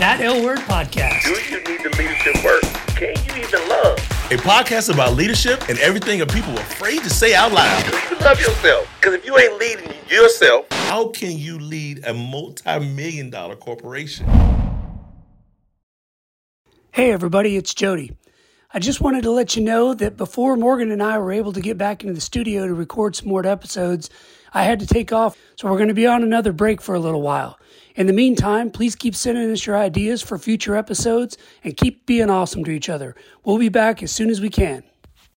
That L Word Podcast. Do you need the leadership work? Can you even love? A podcast about leadership and everything that people are afraid to say out loud. Do you love yourself? Because if you ain't leading yourself, How can you lead a multi-million dollar corporation? Hey, everybody, it's Jody. I just wanted to let you know that before Morgan and I were able to get back into the studio to record some more episodes, I had to take off, so we're going to be on another break for a little while. In the meantime, please keep sending us your ideas for future episodes and keep being awesome to each other. We'll be back as soon as we can.